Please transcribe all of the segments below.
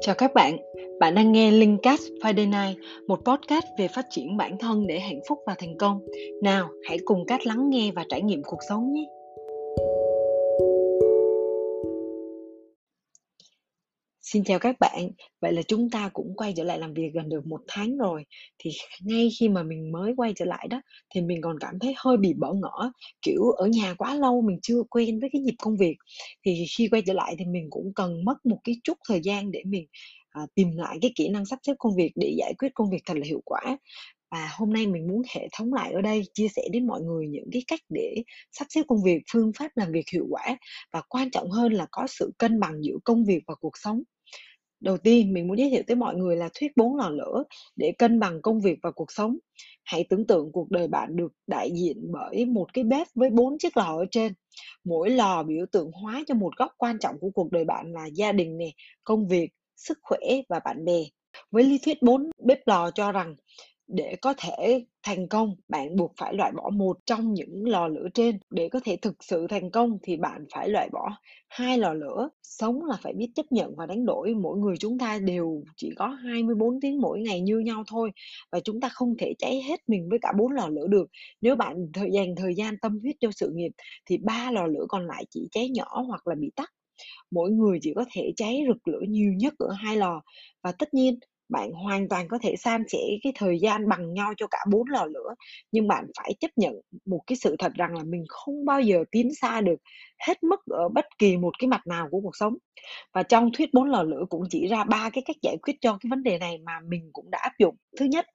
Chào các bạn, bạn đang nghe Linkcast Friday Night, một podcast về phát triển bản thân để hạnh phúc và thành công. Nào, hãy cùng Cát lắng nghe và trải nghiệm cuộc sống nhé. Xin chào các bạn, vậy là chúng ta cũng quay trở lại làm việc gần được một tháng rồi. Thì ngay khi mà mình mới quay trở lại đó Thì mình còn cảm thấy hơi bị bỡ ngỡ. Kiểu ở nhà quá lâu mình chưa quen với cái nhịp công việc. Thì khi quay trở lại thì mình cũng cần mất một cái chút thời gian để mình à, tìm lại cái kỹ năng sắp xếp công việc Để giải quyết công việc thật là hiệu quả. Và hôm nay mình muốn hệ thống lại ở đây chia sẻ đến mọi người những cái cách để sắp xếp công việc, phương pháp làm việc hiệu quả. Và quan trọng hơn là có sự cân bằng giữa công việc và cuộc sống. Đầu tiên, mình muốn giới thiệu tới mọi người là thuyết bốn lò lửa để cân bằng công việc và cuộc sống. Hãy tưởng tượng cuộc đời bạn được đại diện bởi một cái bếp với bốn chiếc lò ở trên. Mỗi lò biểu tượng hóa cho một góc quan trọng của cuộc đời bạn là gia đình nè, công việc, sức khỏe và bạn bè. Với lý thuyết bốn bếp lò cho rằng để có thể thành công, bạn buộc phải loại bỏ một trong những lò lửa trên. Để có thể thực sự thành công thì bạn phải loại bỏ hai lò lửa. Sống là phải biết chấp nhận và đánh đổi. Mỗi người chúng ta đều chỉ có 24 tiếng mỗi ngày như nhau thôi. Và chúng ta không thể cháy hết mình với cả bốn lò lửa được. Nếu bạn thời dành thời gian tâm huyết cho sự nghiệp thì ba lò lửa còn lại chỉ cháy nhỏ hoặc là bị tắt mỗi người chỉ có thể cháy rực lửa nhiều nhất ở hai lò và tất nhiên bạn hoàn toàn có thể san sẻ cái thời gian bằng nhau cho cả bốn lò lửa, nhưng bạn phải chấp nhận một cái sự thật rằng là mình không bao giờ tiến xa được hết mức ở bất kỳ một cái mặt nào của cuộc sống. Và trong thuyết bốn lò lửa cũng chỉ ra ba cái cách giải quyết cho cái vấn đề này mà mình cũng đã áp dụng. Thứ nhất,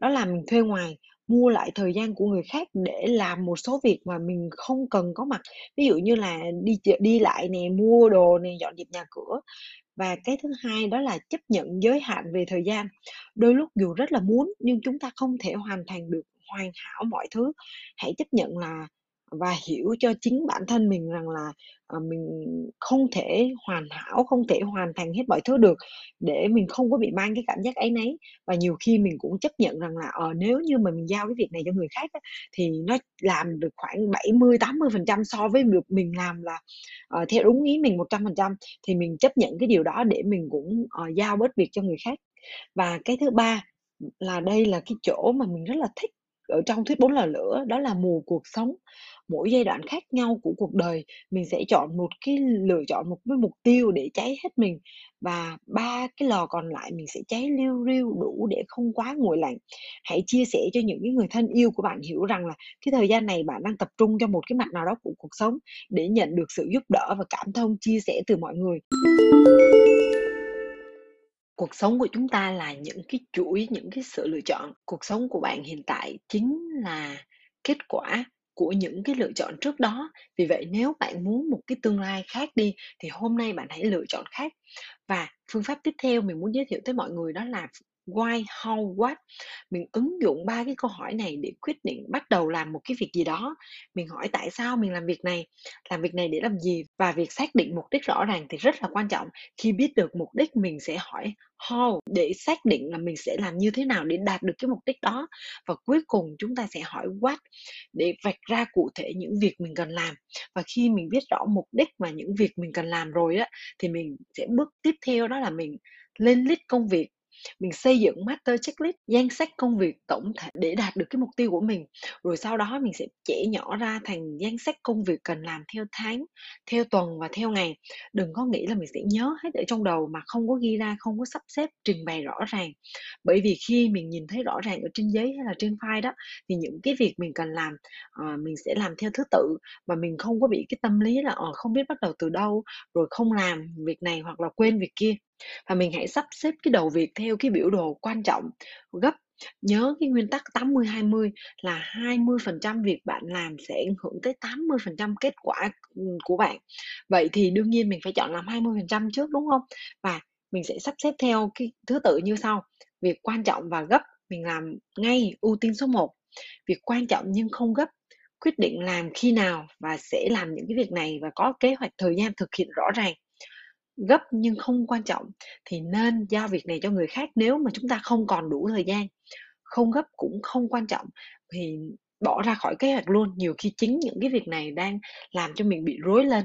đó là mình thuê ngoài, mua lại thời gian của người khác để làm một số việc mà mình không cần có mặt. Ví dụ như là đi chợ, đi lại nè, mua đồ nè, dọn dẹp nhà cửa và cái thứ hai đó là chấp nhận giới hạn về thời gian. Đôi lúc dù rất là muốn, nhưng chúng ta không thể hoàn thành được, hoàn hảo mọi thứ. Hãy chấp nhận là và hiểu cho chính bản thân mình rằng là à, mình không thể hoàn hảo không thể hoàn thành hết mọi thứ được để mình không có bị mang cái cảm giác ấy nấy và nhiều khi mình cũng chấp nhận rằng là ờ nếu như mà mình giao cái việc này cho người khác á, thì nó làm được khoảng 70 80 phần trăm so với được mình làm là à, theo đúng ý mình 100 phần trăm thì mình chấp nhận cái điều đó để mình cũng à, giao bớt việc cho người khác. Và cái thứ ba là đây là cái chỗ mà mình rất là thích ở trong thuyết bốn lò lửa, đó là mùa cuộc sống. Mỗi giai đoạn khác nhau của cuộc đời, mình sẽ chọn một cái lựa chọn một cái mục tiêu để cháy hết mình, và ba cái lò còn lại mình sẽ cháy liu riu đủ để không quá nguội lạnh. Hãy chia sẻ cho những cái người thân yêu của bạn hiểu rằng là cái thời gian này bạn đang tập trung cho một cái mặt nào đó của cuộc sống để nhận được sự giúp đỡ và cảm thông, chia sẻ từ mọi người cuộc sống của chúng ta là những cái chuỗi, những cái sự lựa chọn. Cuộc sống của bạn hiện tại chính là kết quả của những cái lựa chọn trước đó. Vì vậy, nếu bạn muốn một cái tương lai khác đi, thì hôm nay bạn hãy lựa chọn khác. Và phương pháp tiếp theo mình muốn giới thiệu tới mọi người đó là why, how, what. Mình ứng dụng ba cái câu hỏi này để quyết định bắt đầu làm một cái việc gì đó. Mình hỏi tại sao mình làm việc này, làm việc này để làm gì và việc xác định mục đích rõ ràng thì rất là quan trọng. Khi biết được mục đích mình sẽ hỏi how để xác định là mình sẽ làm như thế nào để đạt được cái mục đích đó và cuối cùng chúng ta sẽ hỏi what để vạch ra cụ thể những việc mình cần làm và khi mình biết rõ mục đích và những việc mình cần làm rồi á thì mình sẽ bước tiếp theo đó là mình lên list công việc mình xây dựng master checklist, danh sách công việc tổng thể để đạt được cái mục tiêu của mình. Rồi sau đó mình sẽ chẻ nhỏ ra thành danh sách công việc cần làm theo tháng, theo tuần và theo ngày. Đừng có nghĩ là mình sẽ nhớ hết ở trong đầu mà không có ghi ra, không có sắp xếp, trình bày rõ ràng. Bởi vì khi mình nhìn thấy rõ ràng ở trên giấy hay là trên file đó, thì những cái việc mình cần làm ờ, mình sẽ làm theo thứ tự và mình không có bị cái tâm lý là ờ, không biết bắt đầu từ đâu, rồi không làm việc này hoặc là quên việc kia và mình hãy sắp xếp cái đầu việc theo cái biểu đồ quan trọng gấp, nhớ cái nguyên tắc 80 20 là 20% việc bạn làm sẽ ảnh hưởng tới 80% kết quả ừ, của bạn. Vậy thì đương nhiên mình phải chọn làm 20% trước, đúng không? Và mình sẽ sắp xếp theo cái thứ tự như sau. Việc quan trọng và gấp, mình làm ngay ưu tiên số 1. Việc quan trọng nhưng không gấp, quyết định làm khi nào và sẽ làm những cái việc này và có kế hoạch thời gian thực hiện rõ ràng gấp nhưng không quan trọng, thì nên giao việc này cho người khác nếu mà chúng ta không còn đủ thời gian. Không gấp cũng không quan trọng, thì bỏ ra khỏi kế hoạch luôn. Nhiều khi chính những cái việc này đang làm cho mình bị rối lên.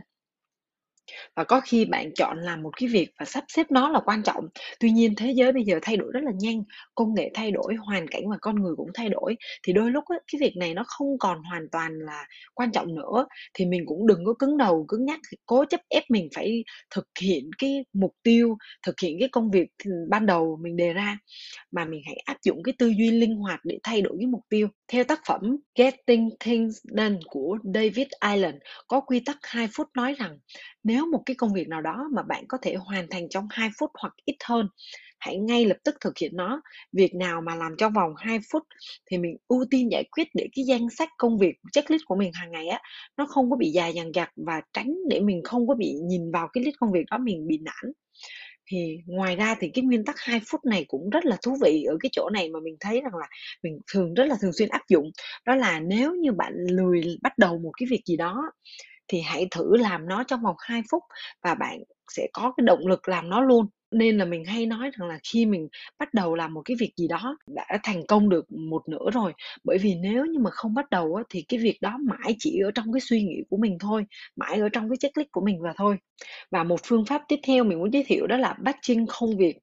Và có khi bạn chọn làm một cái việc và sắp xếp nó là quan trọng. Tuy nhiên thế giới bây giờ thay đổi rất là nhanh, công nghệ thay đổi, hoàn cảnh và con người cũng thay đổi, thì đôi lúc ấy, cái việc này nó không còn hoàn toàn là quan trọng nữa, thì mình cũng đừng có cứng đầu, cứng nhắc, cố chấp ép mình phải thực hiện cái mục tiêu, thực hiện cái công việc ừ, ban đầu mình đề ra, mà mình hãy áp dụng cái tư duy linh hoạt để thay đổi cái mục tiêu. Theo tác phẩm Getting Things Done của David Allen, có quy tắc 2 phút nói rằng nếu một cái công việc nào đó mà bạn có thể hoàn thành trong 2 phút hoặc ít hơn, hãy ngay lập tức thực hiện nó. Việc nào mà làm trong vòng 2 phút thì mình ưu tiên giải quyết để cái danh sách công việc, checklist của mình hàng ngày á, nó không có bị dài dằng dặc và tránh để mình không có bị nhìn vào cái list công việc đó mình bị nản. Thì ngoài ra thì cái nguyên tắc 2 phút này cũng rất là thú vị ở cái chỗ này mà mình thấy rằng là mình thường rất là thường xuyên áp dụng. Đó là nếu như bạn lười bắt đầu một cái việc gì đó, thì hãy thử làm nó trong vòng 2 phút và bạn sẽ có cái động lực làm nó luôn. Nên là mình hay nói rằng là khi mình bắt đầu làm một cái việc gì đó đã thành công được một nửa rồi, bởi vì nếu như mà không bắt đầu á, thì cái việc đó mãi chỉ ở trong cái suy nghĩ của mình thôi, mãi ở trong cái checklist của mình và thôi. Và một phương pháp tiếp theo mình muốn giới thiệu đó là batching công việc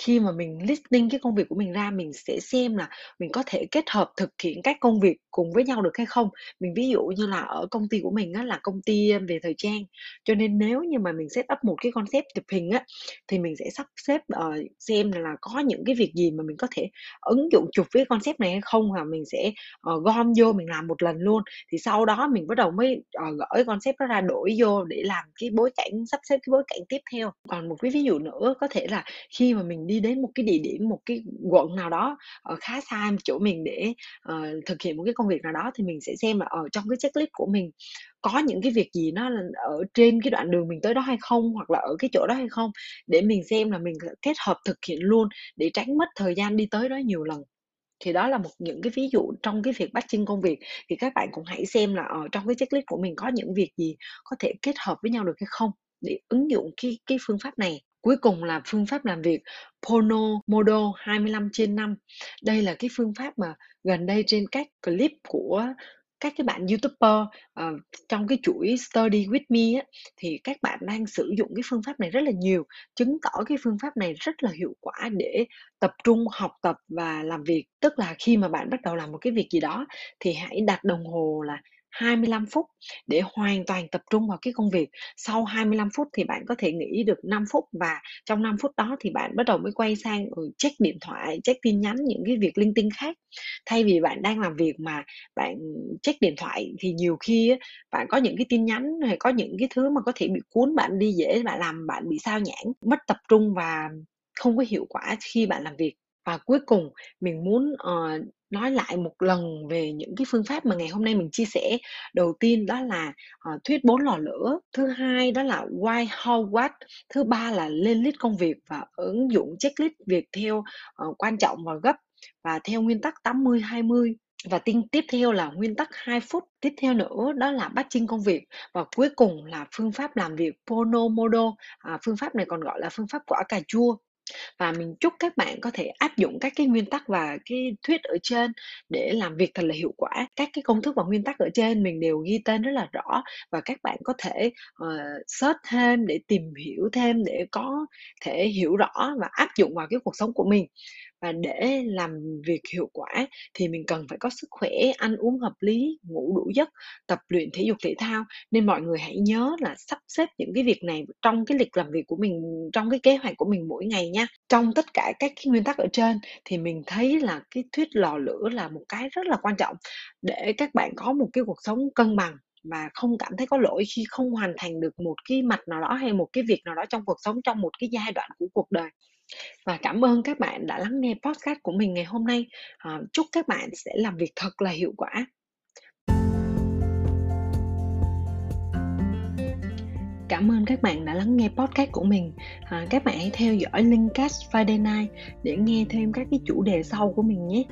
khi mà mình listing cái công việc của mình ra mình sẽ xem là mình có thể kết hợp thực hiện các công việc cùng với nhau được hay không. Mình ví dụ như là ở công ty của mình á, là công ty về thời trang cho nên nếu như mà mình set up một cái concept chụp hình á thì mình sẽ sắp xếp uh, xem là có những cái việc gì mà mình có thể ứng dụng chụp với concept này hay không hoặc mình sẽ uh, gom vô mình làm một lần luôn. Thì sau đó mình bắt đầu mới uh, gửi concept đó ra đổi vô để làm cái bối cảnh sắp xếp cái bối cảnh tiếp theo. Còn một cái ví dụ nữa có thể là khi mà mình đi đến một cái địa điểm, một cái quận nào đó, ở khá xa chỗ mình để, uh, thực hiện một cái công việc nào đó thì mình sẽ xem là, ở trong cái checklist của mình có những cái việc gì nó ở trên cái đoạn đường mình tới đó hay không, hoặc là ở cái chỗ đó hay không, để mình xem là mình kết hợp thực hiện luôn để tránh mất thời gian đi tới đó nhiều lần. Thì đó là một những cái ví dụ trong cái việc bắt batching công việc, thì các bạn cũng hãy xem là, ở trong cái checklist của mình có những việc gì có thể kết hợp với nhau được hay không, để ứng dụng cái cái phương pháp này. Cuối cùng là phương pháp làm việc Ponomodo 25 trên 5. Đây là cái phương pháp mà gần đây trên các clip của các cái bạn YouTuber, uh, trong cái chuỗi Study with me á, thì các bạn đang sử dụng cái phương pháp này rất là nhiều, chứng tỏ cái phương pháp này rất là hiệu quả để tập trung học tập và làm việc. Tức là khi mà bạn bắt đầu làm một cái việc gì đó thì hãy đặt đồng hồ là 25 phút để hoàn toàn tập trung vào cái công việc. Sau 25 phút thì bạn có thể nghỉ được 5 phút và trong 5 phút đó thì bạn bắt đầu mới quay sang, ừ, check điện thoại, check tin nhắn, những cái việc linh tinh khác. Thay vì bạn đang làm việc mà bạn check điện thoại thì nhiều khi á, bạn có những cái tin nhắn hay có những cái thứ mà có thể bị cuốn bạn đi dễ bạn làm bạn bị sao nhãng, mất tập trung và không có hiệu quả khi bạn làm việc. Và cuối cùng mình muốn, uh, nói lại một lần về những cái phương pháp mà ngày hôm nay mình chia sẻ. Đầu tiên đó là, uh, thuyết bốn lò lửa, thứ hai đó là why, how, what, thứ ba là lên list công việc và ứng dụng checklist việc theo, uh, quan trọng và gấp và theo nguyên tắc 80-20. Và tiên tiếp theo là nguyên tắc 2 phút, tiếp theo nữa đó là bắt chinh công việc và cuối cùng là phương pháp làm việc Pomodoro, à, phương pháp này còn gọi là phương pháp quả cà chua. Và mình chúc các bạn có thể áp dụng các cái nguyên tắc và cái thuyết ở trên để làm việc thật là hiệu quả. Các cái công thức và nguyên tắc ở trên mình đều ghi tên rất là rõ và các bạn có thể, uh, search thêm để tìm hiểu thêm để có thể hiểu rõ và áp dụng vào cái cuộc sống của mình. Và để làm việc hiệu quả thì mình cần phải có sức khỏe, ăn uống hợp lý, ngủ đủ giấc, tập luyện thể dục thể thao. Nên mọi người hãy nhớ là sắp xếp những cái việc này trong cái lịch làm việc của mình, trong cái kế hoạch của mình mỗi ngày nha. Trong tất cả các cái nguyên tắc ở trên thì mình thấy là cái thuyết lò lửa là một cái rất là quan trọng để các bạn có một cái cuộc sống cân bằng và không cảm thấy có lỗi khi không hoàn thành được một cái mặt nào đó hay một cái việc nào đó trong cuộc sống trong một cái giai đoạn của cuộc đời. Và cảm ơn các bạn đã lắng nghe podcast của mình ngày hôm nay. À, chúc các bạn sẽ làm việc thật là hiệu quả. Cảm ơn các bạn đã lắng nghe podcast của mình. À, các bạn hãy theo dõi Linkcast Friday Night để nghe thêm các cái chủ đề sau của mình nhé.